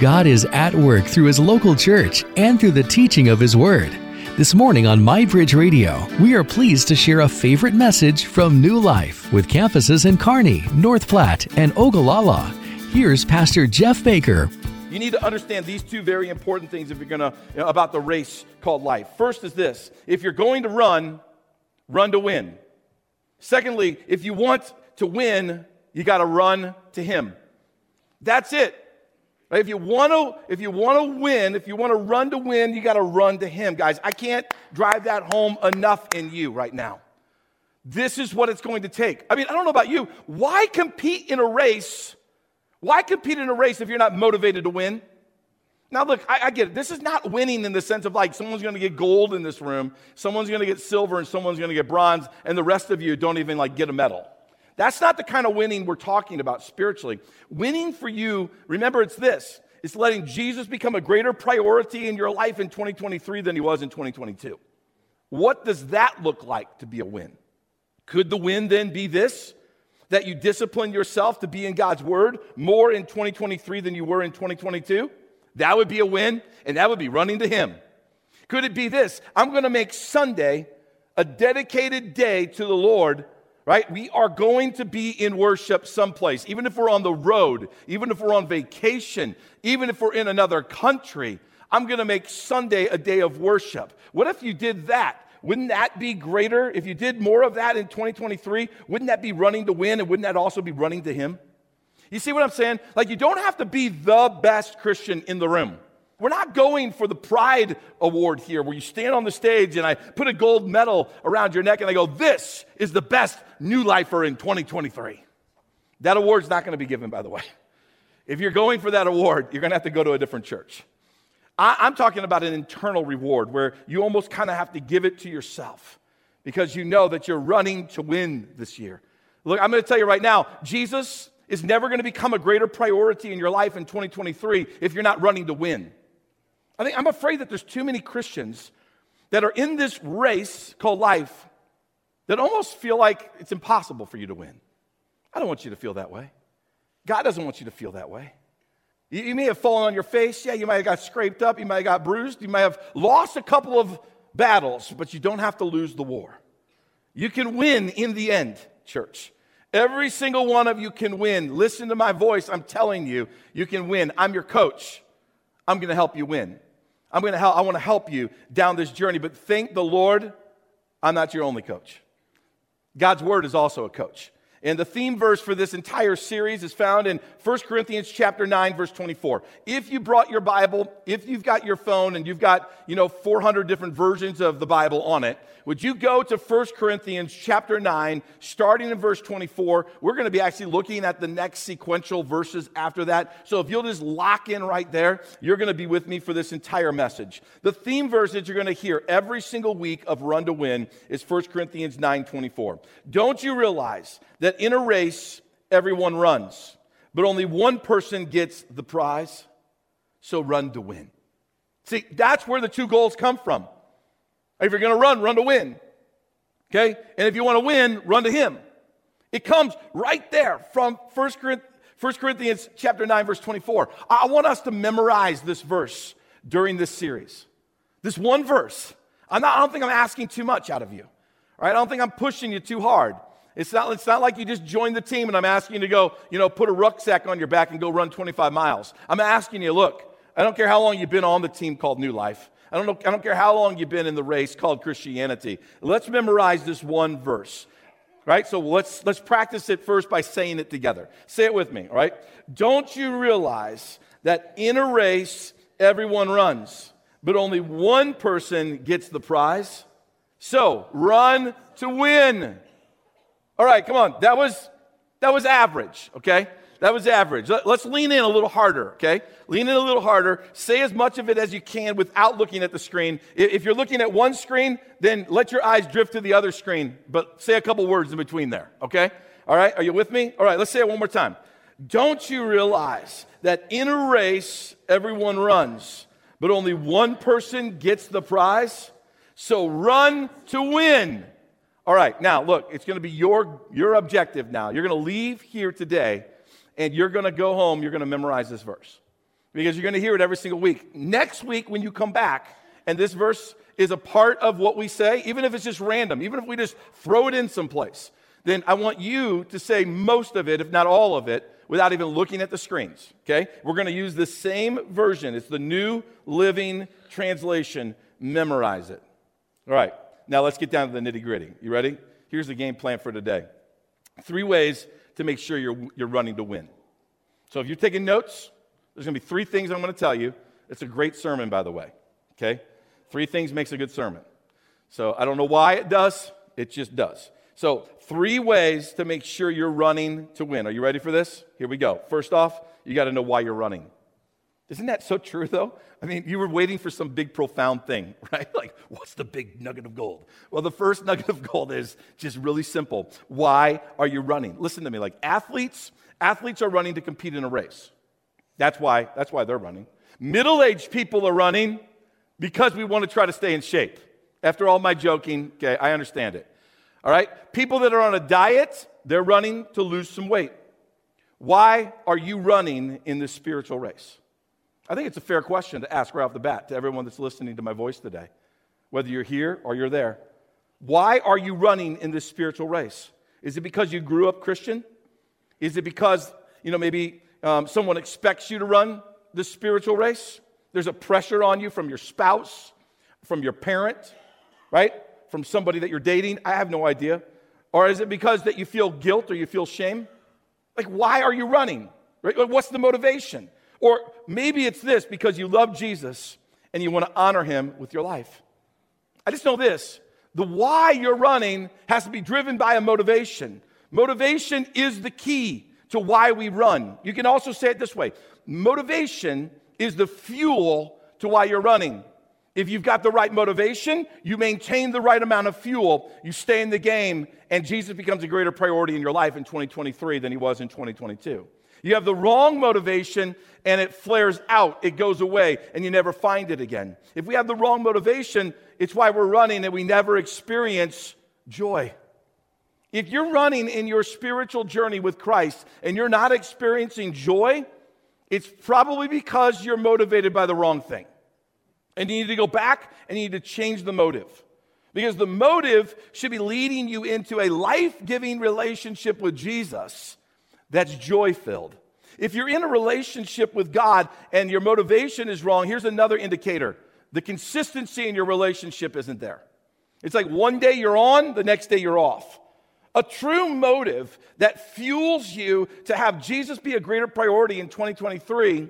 God is at work through His local church and through the teaching of His Word. This morning on MyBridge Radio, we are pleased to share a favorite message from New Life with campuses in Kearney, North Platte, and Ogallala. Here's Pastor Jeff Baker. You need to understand these two very important things if you're going to, you know, about the race called life. First is this if you're going to run, run to win. Secondly, if you want to win, you got to run to Him. That's it. If you want to, if you want to win, if you want to run to win, you got to run to Him, guys. I can't drive that home enough in you right now. This is what it's going to take. I mean, I don't know about you. Why compete in a race? Why compete in a race if you're not motivated to win? Now, look, I, I get it. This is not winning in the sense of like someone's going to get gold in this room, someone's going to get silver, and someone's going to get bronze, and the rest of you don't even like get a medal. That's not the kind of winning we're talking about spiritually. Winning for you, remember, it's this it's letting Jesus become a greater priority in your life in 2023 than he was in 2022. What does that look like to be a win? Could the win then be this? That you discipline yourself to be in God's word more in 2023 than you were in 2022? That would be a win, and that would be running to Him. Could it be this? I'm to make Sunday a dedicated day to the Lord right? We are going to be in worship someplace, even if we're on the road, even if we're on vacation, even if we're in another country. I'm going to make Sunday a day of worship. What if you did that? Wouldn't that be greater? If you did more of that in 2023, wouldn't that be running to win and wouldn't that also be running to Him? You see what I'm saying? Like, you don't have to be the best Christian in the room. We're not going for the pride award here where you stand on the stage and I put a gold medal around your neck and I go, This is the best new lifer in 2023. That award's not going to be given, by the way. If you're going for that award, you're going to have to go to a different church. I, am talking about an internal reward where you almost kind of have to give it to yourself because you know that you're running to win this year. Look, I'm going to tell you right now Jesus is never going to become a greater priority in your life in 2023 if you're not running to win. I think I'm afraid that there's too many Christians that are in this race called life that almost feel like it's impossible for you to win. I don't want you to feel that way. God doesn't want you to feel that way. You, you may have fallen on your face. Yeah, you might have got scraped up. You might have got bruised. You might have lost a couple of battles, but you don't have to lose the war. You can win in the end, church. Every single one of you can win. Listen to my voice. I'm telling you, you can win. I'm your coach. I'm going to help you win. I'm going to help, I want to help you down this journey, but thank the Lord, I'm not your only coach. God's word is also a coach. And the theme verse for this entire series is found in 1 Corinthians chapter 9 verse 24. If you brought your Bible, if you've got your phone and you've got, you know, 400 different versions of the Bible on it, would you go to 1 Corinthians chapter 9 starting in verse 24? We're going to be actually looking at the next sequential verses after that. So if you'll just lock in right there, you're going to be with me for this entire message. The theme verse that you're going to hear every single week of Run to Win is 1 Corinthians 9:24. Don't you realize that in a race, everyone runs, but only one person gets the prize. So run to win. See, that's where the two goals come from. If you're going to run, run to win. Okay? And if you want to win, run to Him. It comes right there from 1 Corinthians, chapter 9, verse 24. I want us to memorize this verse during this series. This one verse. Not, i don't think I'm asking too much out of you. Right? I don't think I'm pushing you too hard. It's not, it's not like you just joined the team and I'm asking you to go, you know, put a rucksack on your back and go run 25 miles. I'm asking you, look, I don't care how long you've been on the team called New Life. I don't, know, I don't care how long you've been in the race called Christianity. Let's memorize this one verse. Right? So let's let's practice it first by saying it together. Say it with me, all right? Don't you realize that in a race everyone runs, but only one person gets the prize? So, run to win. All right, come on. That was that was average, okay? That was average. Let, us lean in a little harder, okay? Lean in a little harder. Say as much of it as you can without looking at the screen. If you're looking at one screen, then let your eyes drift to the other screen, but say a couple words in between there, okay? All right, are you with me? All right, let's say it one more time. Don't you realize that in a race, everyone runs, but only one person gets the prize? So run to win. All right, now look, it's going to be your, your objective now. You're going to leave here today and you're going to go home, you're going to memorize this verse. because you're going to hear it every single week. Next week, when you come back, and this verse is a part of what we say, even if it's just random, even if we just throw it in someplace, then I want you to say most of it, if not all of it, without even looking at the screens. Okay? We're going to use the same version. It's the New Living Translation. Memorize it. All right, now let's get down to the nitty gritty. You ready? Here's the game plan for today three ways to make sure you're, you're running to win. So if you're taking notes, there's going to be three things I'm going to tell you. It's a great sermon, by the way. Okay? Three things makes a good sermon. So I don't know why it does, it just does. So, three ways to make sure you're running to win. Are you ready for this? Here we go. First off, you got to know why you're running. Isn't that so true, though? I mean, you were waiting for some big, profound thing, right? Like, what's the big nugget of gold? Well, the first nugget of gold is just really simple. Why are you running? Listen to me. Like, athletes, athletes are running to compete in a race. That's why, that's why they're running. Middle aged people are running because we want to try to stay in shape. After all my joking, okay, I understand it. All right? People that are on a diet, they're running to lose some weight. Why are you running in this spiritual race? I think it's a fair question to ask right off the bat to everyone that's listening to my voice today, whether you're here or you're there. Why are you running in this spiritual race? Is it because you grew up Christian? Is it because, you know, maybe um, someone expects you to run this spiritual race? There's a pressure on you from your spouse, from your parent, right? from somebody that you're dating? I have no idea. Or is it because that you feel guilt or you feel shame? Like, why are you running? Right? What's the motivation? Or maybe it's this because you love Jesus and you want to honor him with your life. I just know this the why you're running has to be driven by a motivation. Motivation is the key to why we run. You can also say it this way motivation is the fuel to why you're running. If you've got the right motivation, you maintain the right amount of fuel, you stay in the game, and Jesus becomes a greater priority in your life in 2023 than he was in 2022. You have the wrong motivation and it flares out, it goes away, and you never find it again. If we have the wrong motivation, it's why we're running and we never experience joy. If you're running in your spiritual journey with Christ and you're not experiencing joy, it's probably because you're motivated by the wrong thing. And you need to go back and you need to change the motive. Because the motive should be leading you into a life giving relationship with Jesus that's joy filled. If you're in a relationship with God and your motivation is wrong, here's another indicator the consistency in your relationship isn't there. It's like one day you're on, the next day you're off. A true motive that fuels you to have Jesus be a greater priority in 2023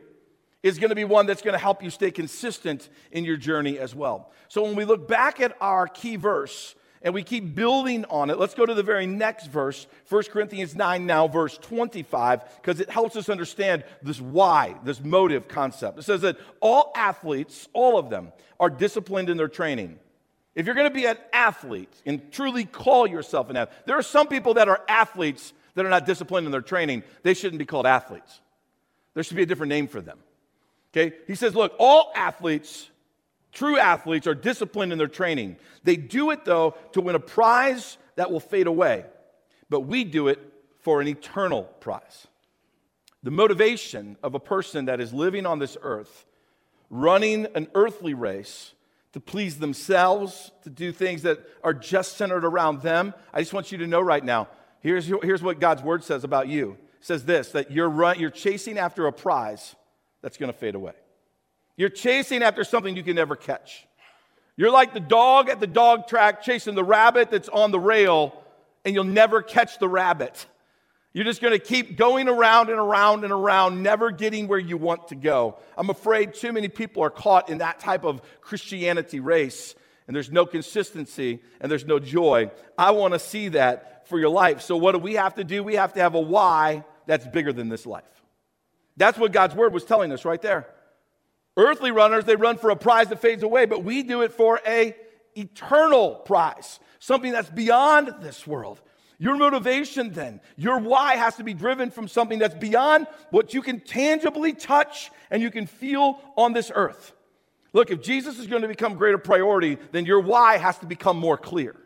is going to be one that's going to help you stay consistent in your journey as well. So when we look back at our key verse and we keep building on it, let's go to the very next verse, 1 Corinthians 9, now verse 25, because it helps us understand this why, this motive concept. It says that all athletes, all of them, are disciplined in their training. If you're going to be an athlete and truly call yourself an athlete, there are some people that are athletes that are not disciplined in their training. They shouldn't be called athletes. There should be a different name for them. Okay? He says, look, all athletes, true athletes, are disciplined in their training. They do it, though, to win a prize that will fade away. But we do it for an eternal prize. The motivation of a person that is living on this earth, running an earthly race to please themselves, to do things that are just centered around them. I just want you to know right now here's, here's what God's word says about you. It says this that you're, run, you're chasing after a prize that's going to fade away. You're chasing after something you can never catch. You're like the dog at the dog track chasing the rabbit that's on the rail, and you'll never catch the rabbit. You're just going to keep going around and around and around, never getting where you want to go. I'm afraid too many people are caught in that type of Christianity race, and there's no consistency and there's no joy. I want to see that for your life. So, what do we have to do? We have to have a why that's bigger than this life. That's what God's word was telling us right there. Earthly runners, they run for a prize that fades away, but we do it for a eternal prize, something that's beyond this world. Your motivation then, your why has to be driven from something that's beyond what you can tangibly touch and you can feel on this earth. Look, if Jesus is going to become greater priority, then your why has to become more clear.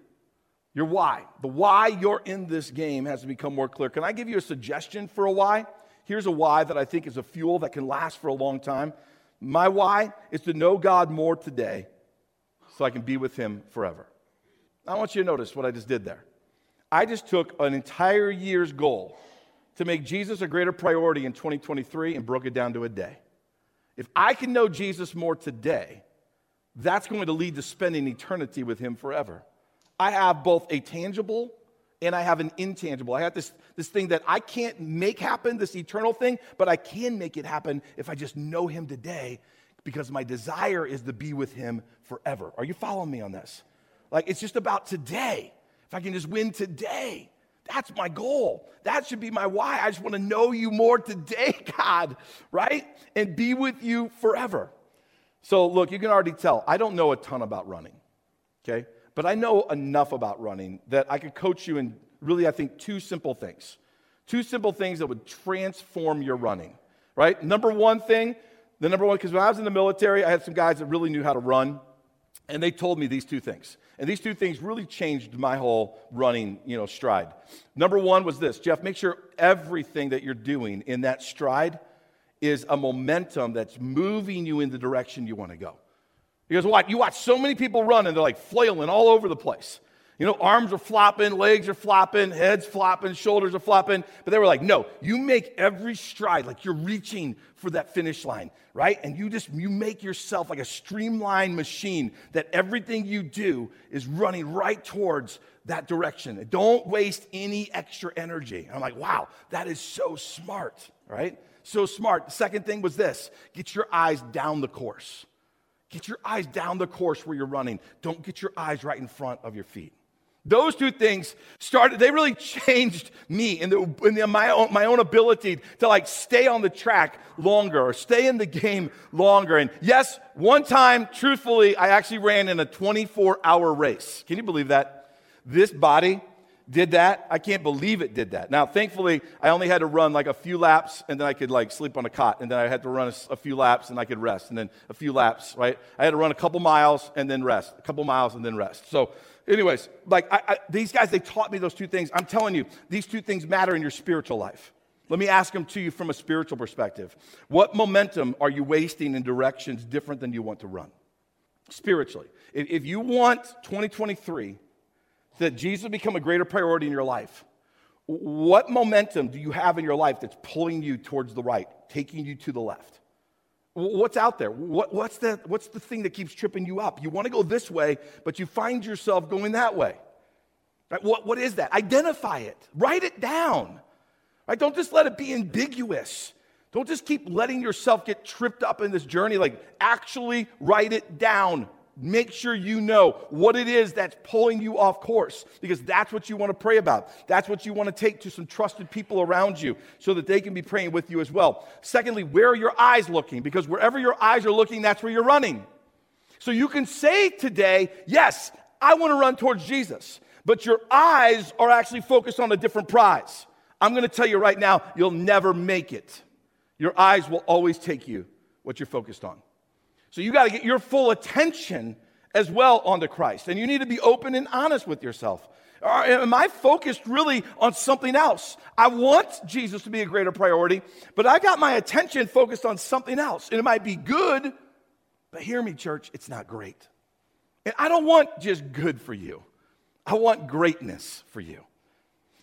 Your why, the why you're in this game has to become more clear. Can I give you a suggestion for a why? here's a why that I think is a fuel that can last for a long time. My why is to know God more today so I can be with Him forever. I want you to notice what I just did there. I just took an entire year's goal to make Jesus a greater priority in 2023 and broke it down to a day. If I can know Jesus more today, that's going to lead to spending eternity with Him forever. I have both a tangible and I have an intangible. I have this, this thing that I can't make happen, this eternal thing, but I can make it happen if I just know Him today because my desire is to be with Him forever. Are you following me on this? Like, it's just about today. If I can just win today, that's my goal. That should be my why. I just want to know you more today, God, right? And be with you forever. So, look, you can already tell, I don't know a ton about running, okay? But I know enough about running that I could coach you in really, I think, two simple things. Two simple things that would transform your running, right? Number one thing, the number one, because when I was in the military, I had some guys that really knew how to run, and they told me these two things. And these two things really changed my whole running, you know, stride. Number one was this, Jeff, make sure everything that you're doing in that stride is a momentum that's moving you in the direction you want to go. Because what? You watch so many people run and they're like flailing all over the place. You know, arms are flopping, legs are flopping, heads flopping, shoulders are flopping. But they were like, no, you make every stride like you're reaching for that finish line, right? And you just, you make yourself like a streamlined machine that everything you do is running right towards that direction. Don't waste any extra energy. And I'm like, wow, that is so smart, right? So smart. The second thing was this get your eyes down the course. Get your eyes down the course where you're running. Don't get your eyes right in front of your feet. Those two things started, they really changed me in, the, in the, my, own, my own ability to like stay on the track longer or stay in the game longer. And yes, one time, truthfully, I actually ran in a 24 hour race. Can you believe that? This body did that. I can't believe it did that. Now, thankfully, I only had to run like a few laps and then I could like sleep on a cot. And then I had to run a, a, few laps and I could rest. And then a few laps, right? I had to run a couple miles and then rest, a couple miles and then rest. So, anyways, like I, I, these guys, they taught me those two things. I'm telling you, these two things matter in your spiritual life. Let me ask them to you from a spiritual perspective. What momentum are you wasting in directions different than you want to run? Spiritually. If, if you want 2023 that Jesus become a greater priority in your life, what momentum do you have in your life that's pulling you towards the right, taking you to the left? What's out there? What, what's, the, what's the thing that keeps tripping you up? You want to go this way, but you find yourself going that way. Right? What, what is that? Identify it, write it down. Right? Don't just let it be ambiguous. Don't just keep letting yourself get tripped up in this journey. Like, actually write it down. Make sure you know what it is that's pulling you off course because that's what you want to pray about. That's what you want to take to some trusted people around you so that they can be praying with you as well. Secondly, where are your eyes looking? Because wherever your eyes are looking, that's where you're running. So you can say today, yes, I want to run towards Jesus, but your eyes are actually focused on a different prize. I'm going to tell you right now, you'll never make it. Your eyes will always take you what you're focused on. So you got to get your full attention as well onto Christ. And you need to be open and honest with yourself. Am I focused really on something else? I want Jesus to be a greater priority, but I got my attention focused on something else. And it might be good, but hear me, church, it's not great. And I don't want just good for you, I want greatness for you.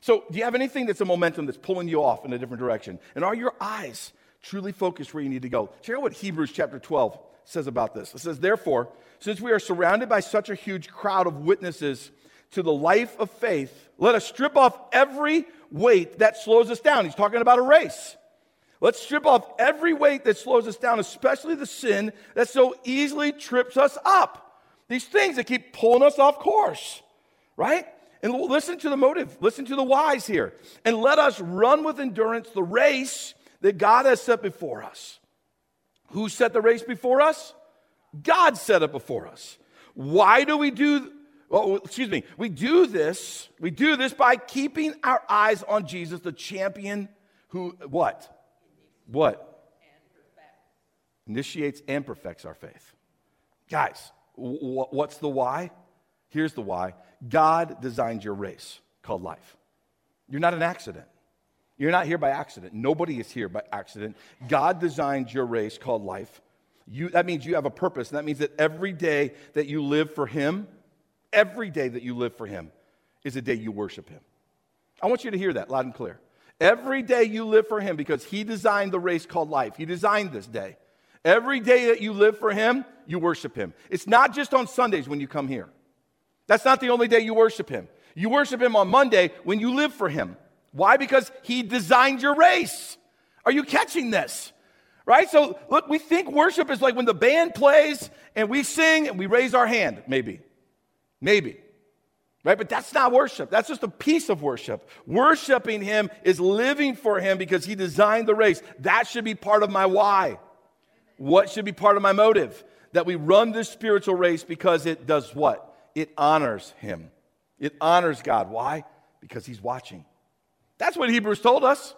So, do you have anything that's a momentum that's pulling you off in a different direction? And are your eyes truly focused where you need to go? Check out what Hebrews chapter 12 says about this. It says, Therefore, since we are surrounded by such a huge crowd of witnesses to the life of faith, let us strip off every weight that slows us down. He's talking about a race. Let's strip off every weight that slows us down, especially the sin that so easily trips us up. These things that keep pulling us off course, right? And listen to the motive, listen to the whys here. And let us run with endurance the race that God has set before us. Who set the race before us? God set it before us. Why do we do well, excuse me. We do this, we do this by keeping our eyes on Jesus, the champion who what? What? Initiates and perfects our faith. Guys, w- what's the why? Here's the why. God designed your race called life. You're not an accident. You're not here by accident. Nobody is here by accident. God designed your race called life. You, that means you have a purpose. And that means that every day that you live for Him, every day that you live for Him is a day you worship Him. I want you to hear that loud and clear. Every day you live for Him because He designed the race called life. He designed this day. Every day that you live for Him, you worship Him. It's not just on Sundays when you come here. That's not the only day you worship Him. You worship Him on Monday when you live for Him. Why? Because He designed your race. Are you catching this? Right? So, look, we think worship is like when the band plays and we sing and we raise our hand, maybe. Maybe. Right? But that's not worship. That's just a piece of worship. Worshiping Him is living for Him because He designed the race. That should be part of my why. What should be part of my motive? That we run this spiritual race because it does what? It honors Him. It honors God. Why? Because He's watching. That's what Hebrews told us.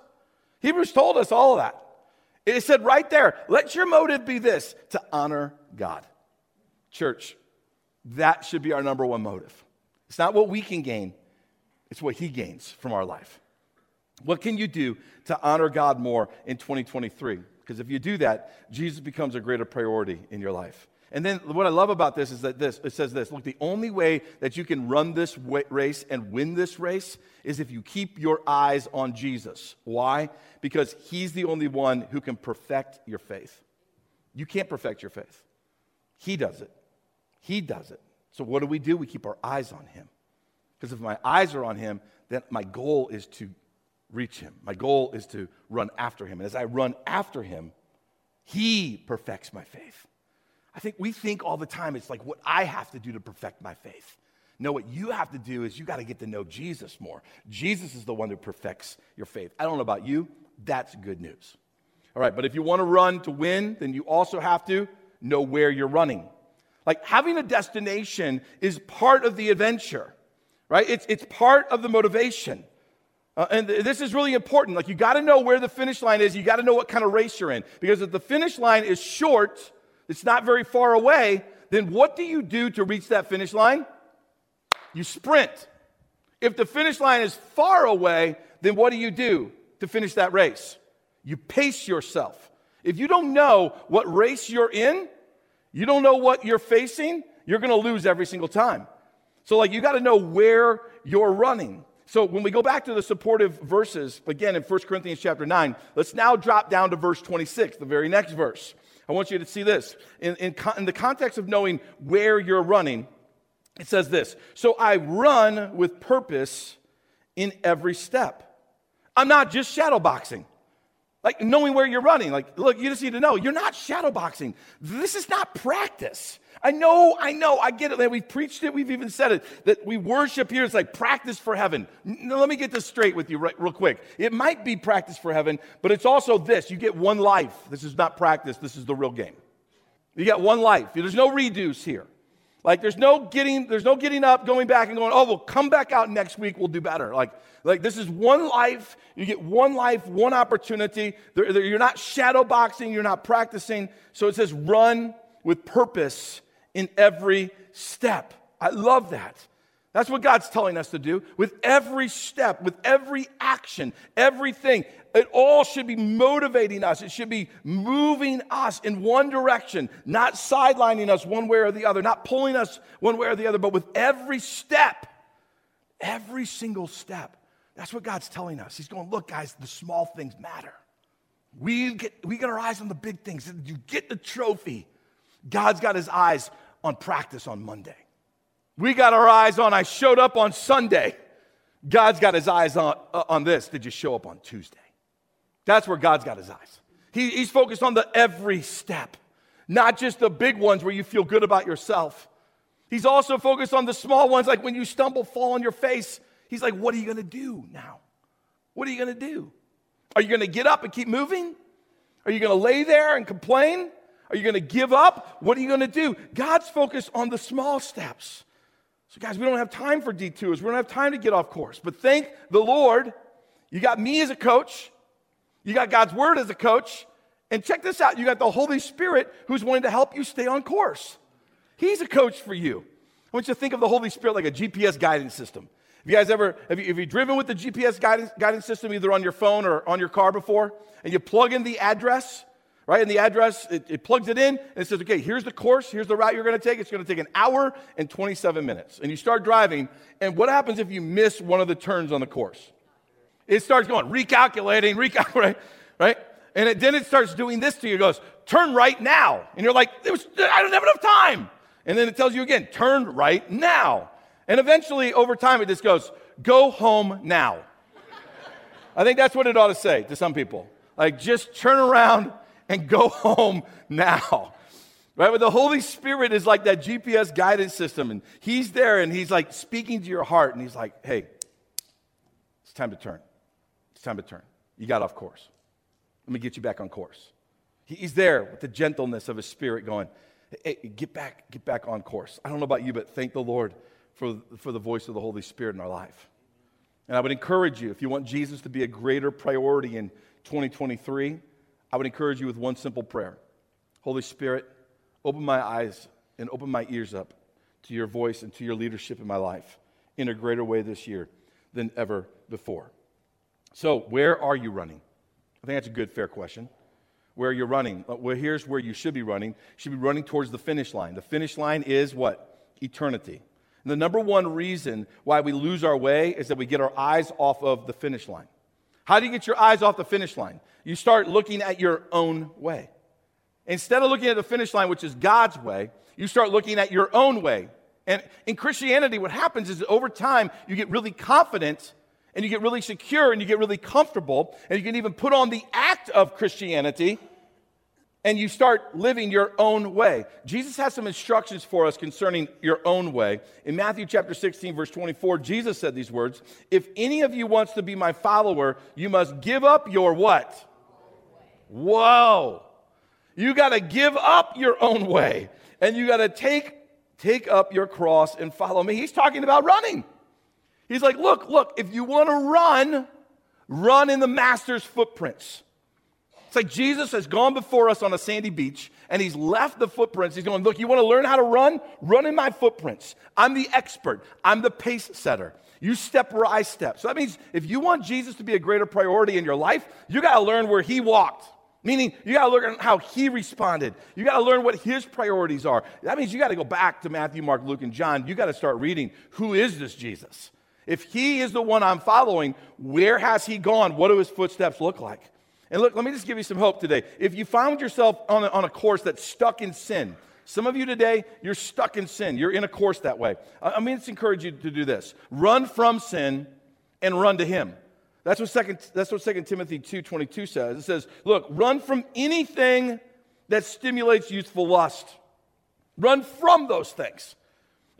Hebrews told us all of that. It said right there, let your motive be this to honor God. Church, that should be our number one motive. It's not what we can gain, it's what He gains from our life. What can you do to honor God more in 2023? Because if you do that, Jesus becomes a greater priority in your life. And then what I love about this is that this it says this look, the only way that you can run this race and win this race is if you keep your eyes on Jesus. Why? Because he's the only one who can perfect your faith. You can't perfect your faith. He does it. He does it. So what do we do? We keep our eyes on him. Because if my eyes are on him, then my goal is to reach him. My goal is to run after him. And as I run after him, he perfects my faith. I think we think all the time it's like what I have to do to perfect my faith. No, what you have to do is you got to get to know Jesus more. Jesus is the one who perfects your faith. I don't know about you, that's good news. All right, but if you want to run to win, then you also have to know where you're running. Like having a destination is part of the adventure, right? It's, it's part of the motivation. Uh, and th- this is really important. Like you got to know where the finish line is. You got to know what kind of race you're in. Because if the finish line is short, it's not very far away, then what do you do to reach that finish line? You sprint. If the finish line is far away, then what do you do to finish that race? You pace yourself. If you don't know what race you're in, you don't know what you're facing, you're going to lose every single time. So, like, you got to know where you're running. So, when we go back to the supportive verses, again in 1 Corinthians chapter 9, let's now drop down to verse 26, the very next verse. I want you to see this. In, in, in, the context of knowing where you're running, it says this So I run with purpose in every step. I'm not just shadowboxing. Like knowing where you're running. Like, look, you just need to know you're not shadowboxing. This is not practice. I know, I know, I get it. Man. We've preached it, we've even said it, that we worship here. It's like practice for heaven. Now, let me get this straight with you right, real quick. It might be practice for heaven, but it's also this you get one life. This is not practice, this is the real game. You get one life. There's no redos here. Like there's no getting, there's no getting up, going back and going, oh, we'll come back out next week, we'll do better. Like, like this is one life. You get one life, one opportunity. You're not shadow boxing, you're not practicing. So it says run with purpose in every step. I love that. That's what God's telling us to do with every step, with every action, everything. It all should be motivating us. It should be moving us in one direction, not sidelining us one way or the other, not pulling us one way or the other, but with every step, every single step. That's what God's telling us. He's going, look, guys, the small things matter. We get, we get our eyes on the big things. You get the trophy. God's got his eyes on practice on Monday. We got our eyes on, I showed up on Sunday. God's got his eyes on, uh, on this. Did you show up on Tuesday? That's where God's got his eyes. He, he's focused on the every step, not just the big ones where you feel good about yourself. He's also focused on the small ones, like when you stumble, fall on your face. He's like, What are you to do now? What are you to do? Are you to get up and keep moving? Are you to lay there and complain? Are you to give up? What are you to do? God's focused on the small steps. So, guys, we don't have time for detours. We don't have time to get off course. But thank the Lord, you got me as a coach, you got God's Word as a coach, and check this out you got the Holy Spirit who's wanting to help you stay on course. He's a coach for you. I want you to think of the Holy Spirit like a GPS guidance system. Have you guys ever, have you, have you driven with the GPS guidance, guidance system either on your phone or on your car before? And you plug in the address, right? And the address, it, it plugs it in and it says, okay, here's the course, here's the route you're going to take. It's going to take an hour and 27 minutes. And you start driving, and what happens if you miss one of the turns on the course? It starts going, recalculating, recalculating, right? And it, then it starts doing this to you. It goes, turn right now. And you're like, was, I don't have enough time. And then it tells you again, turn right now. And eventually, over time, it just goes, go home now. I think that's what it ought to say to some people. Like, just turn around and go home now. Right? But the Holy Spirit is like that GPS guidance system, and He's there and He's like speaking to your heart, and He's like, hey, it's time to turn. Time to turn. You got off course. Let me get you back on course. He's there with the gentleness of his spirit going, hey, get back, get back on course. I don't know about you, but thank the Lord for, for the voice of the Holy Spirit in our life. And I would encourage you, if you want Jesus to be a greater priority in 2023, I would encourage you with one simple prayer Holy Spirit, open my eyes and open my ears up to your voice and to your leadership in my life in a greater way this year than ever before. So, where are you running? I think that's a good, fair question. Where are you're running. Uh, well, here's where you should be running. You should be running towards the finish line. The finish line is what? Eternity. And the number one reason why we lose our way is that we get our eyes off of the finish line. How do you get your eyes off the finish line? You start looking at your own way. Instead of looking at the finish line, which is God's way, you start looking at your own way. And in Christianity, what happens is over time, you get really confident and you get really secure and you get really comfortable and you can even put on the act of Christianity and you start living your own way. Jesus has some instructions for us concerning your own way. In Matthew chapter 16, verse 24, Jesus said these words If any of you wants to be my follower, you must give up your what? Whoa. You got to give up your own way and you got to take, take up your cross and follow me. He's talking about running. He's like, look, look, if you want to run, run in the master's footprints. It's like Jesus has gone before us on a sandy beach and he's left the footprints. He's going, Look, you want to learn how to run? Run in my footprints. I'm the expert, I'm the pace setter. You step where I step. So that means if you want Jesus to be a greater priority in your life, you got to learn where he walked. Meaning, you got to learn how he responded. You got to learn what his priorities are. That means you got to go back to Matthew, Mark, Luke, and John. You got to start reading who is this Jesus? If he is the one I'm following, where has he gone? What do his footsteps look like? And look, let me just give you some hope today. If you found yourself on a, on a course that's stuck in sin, some of you today, you're stuck in sin. You're in a course that way. I mean, let's encourage you to do this run from sin and run to him. That's what second, that's what 2 Timothy 2.22 says. It says, look, run from anything that stimulates youthful lust. Run from those things.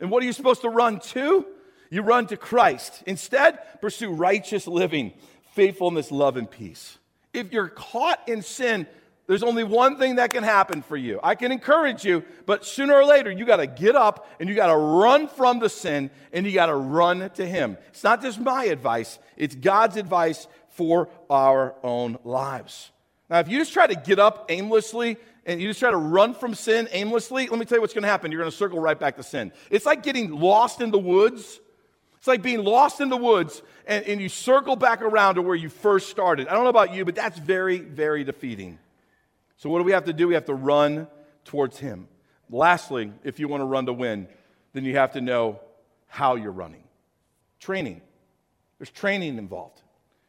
And what are you supposed to run to? You run to Christ. Instead, pursue righteous living, faithfulness, love, and peace. If you're caught in sin, there's only one thing that can happen for you. I can encourage you, but sooner or later, you got to get up and you got to run from the sin and you got to run to Him. It's not just my advice, it's God's advice for our own lives. Now, if you just try to get up aimlessly and you just try to run from sin aimlessly, let me tell you what's going to happen. You're going to circle right back to sin. It's like getting lost in the woods it's like being lost in the woods and, and you circle back around to where you first started. I don't know about you, but that's very, very defeating. So, what do we have to do? We have to run towards Him. Lastly, if you want to run to win, then you have to know how you're running. Training. There's training involved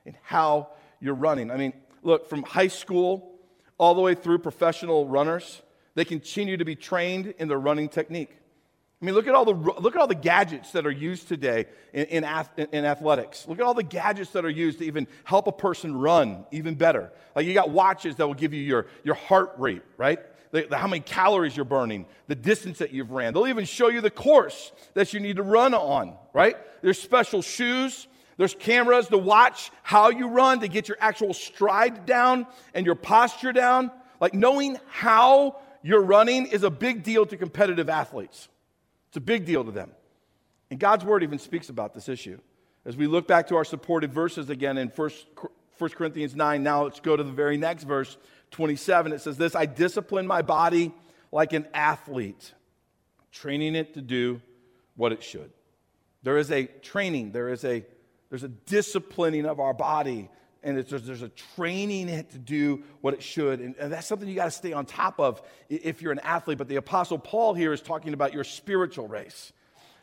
in how you're running. I mean, look, from high school all the way through professional runners, they continue to be trained in their running technique. I mean, look at all the, look at all the gadgets that are used today in, in, in, athletics. Look at all the gadgets that are used to even help a person run even better. Like you got watches that will give you your, your heart rate, right? The, the, how many calories you're burning, the distance that you've ran. They'll even show you the course that you need to run on, right? There's special shoes. There's cameras to watch how you run, to get your actual stride down and your posture down. Like knowing how you're running is a big deal to competitive athletes. It's a big deal to them. And God's word even speaks about this issue. As we look back to our supported verses again in 1, 1 Corinthians 9, now let's go to the very next verse, 27. It says this I discipline my body like an athlete, training it to do what it should. There is a training, there is a, there's a disciplining of our body, and there's, a training it to do what it should. And, and that's something you got to stay on top of if you're an athlete. But the Apostle Paul here is talking about your spiritual race.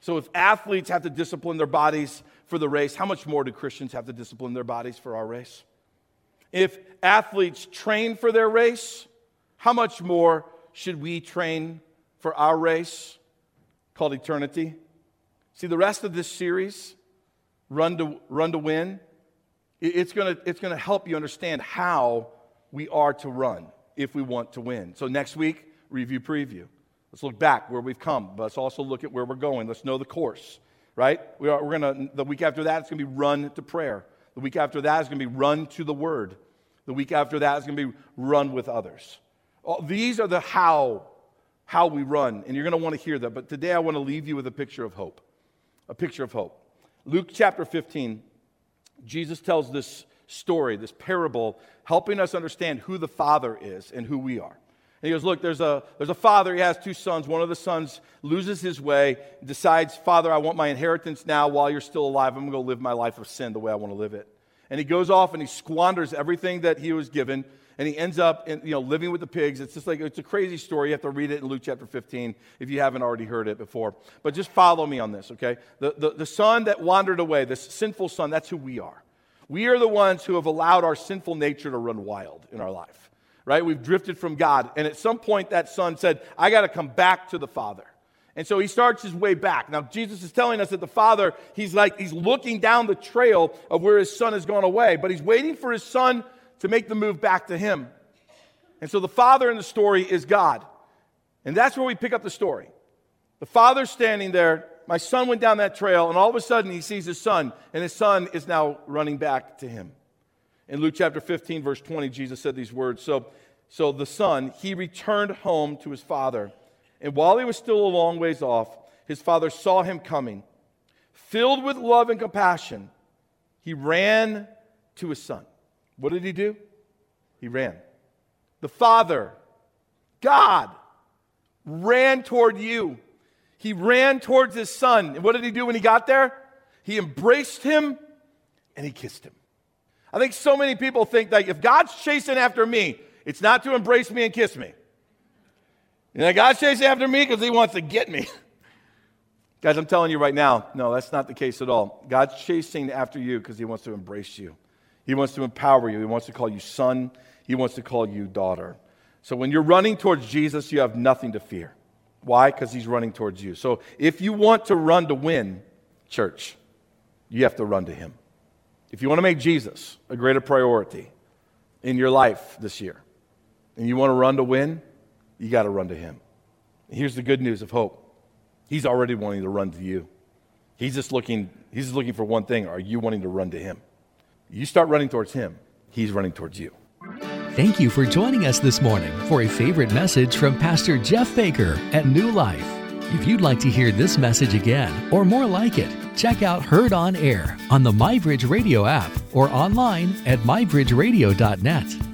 So if athletes have to discipline their bodies for the race, how much more do Christians have to discipline their bodies for our race? If athletes train for their race, how much more should we train for our race called eternity? See, the rest of this series, Run to, Run to Win, it's going to it's gonna help you understand how we are to run if we want to win. So, next week, review preview. Let's look back where we've come, but let's also look at where we're going. Let's know the course, right? We are, we're going to, the week after that, it's going to be run to prayer. The week after that is going to be run to the word. The week after that is going to be run with others. All, these are the how, how we run, and you're going to want to hear that. But today I want to leave you with a picture of hope. A picture of hope. Luke chapter 15, Jesus tells this story, this parable, helping us understand who the Father is and who we are. And he goes, Look, there's a, there's a father, he has two sons. One of the sons loses his way, decides, Father, I want my inheritance now while you're still alive. I'm going to live my life of sin the way I want to live it. And he goes off and he squanders everything that he was given, and he ends up in, you know, living with the pigs. It's just like, it's a crazy story. You have to read it in Luke chapter 15 if you haven't already heard it before. But just follow me on this, okay? The, the, the son that wandered away, this sinful son, that's who we are. We are the ones who have allowed our sinful nature to run wild in our life right? We've drifted from God. And at some point, that son said, I got to come back to the Father. And so he starts his way back. Now, Jesus is telling us that the Father, he's like, he's looking down the trail of where his son has gone away, but he's waiting for his son to make the move back to him. And so the Father in the story is God. And that's where we pick up the story. The Father's standing there. My son went down that trail, and all of a sudden he sees his son, and his son is now running back to him. In Luke chapter 15, verse 20, Jesus said these words So, so the son, he returned home to his father. And while he was still a long ways off, his father saw him coming. Filled with love and compassion, he ran to his son. What did he do? He ran. The father, God, ran toward you. He ran towards his son. And what did he do when he got there? He embraced him and he kissed him. I think so many people think that if God's chasing after me, it's not to embrace me and kiss me. You know, God's chasing after me because he wants to get me. Guys, I'm telling you right now, no, that's not the case at all. God's chasing after you because he wants to embrace you. He wants to empower you. He wants to call you son. He wants to call you daughter. So when you're running towards Jesus, you have nothing to fear. Why? Because he's running towards you. So if you want to run to win, church, you have to run to him. If you want to make Jesus a greater priority in your life this year, and you want to run to win, you got to run to Him. here's the good news of hope He's already wanting to run to you. He's just looking, he's just looking for one thing. Are you wanting to run to Him? You start running towards Him, He's running towards you. Thank you for joining us this morning for a favorite message from Pastor Jeff Baker at New Life. If you'd like to hear this message again or more like it, check out Heard on Air on the MyBridge Radio app or online at mybridgeradio.net.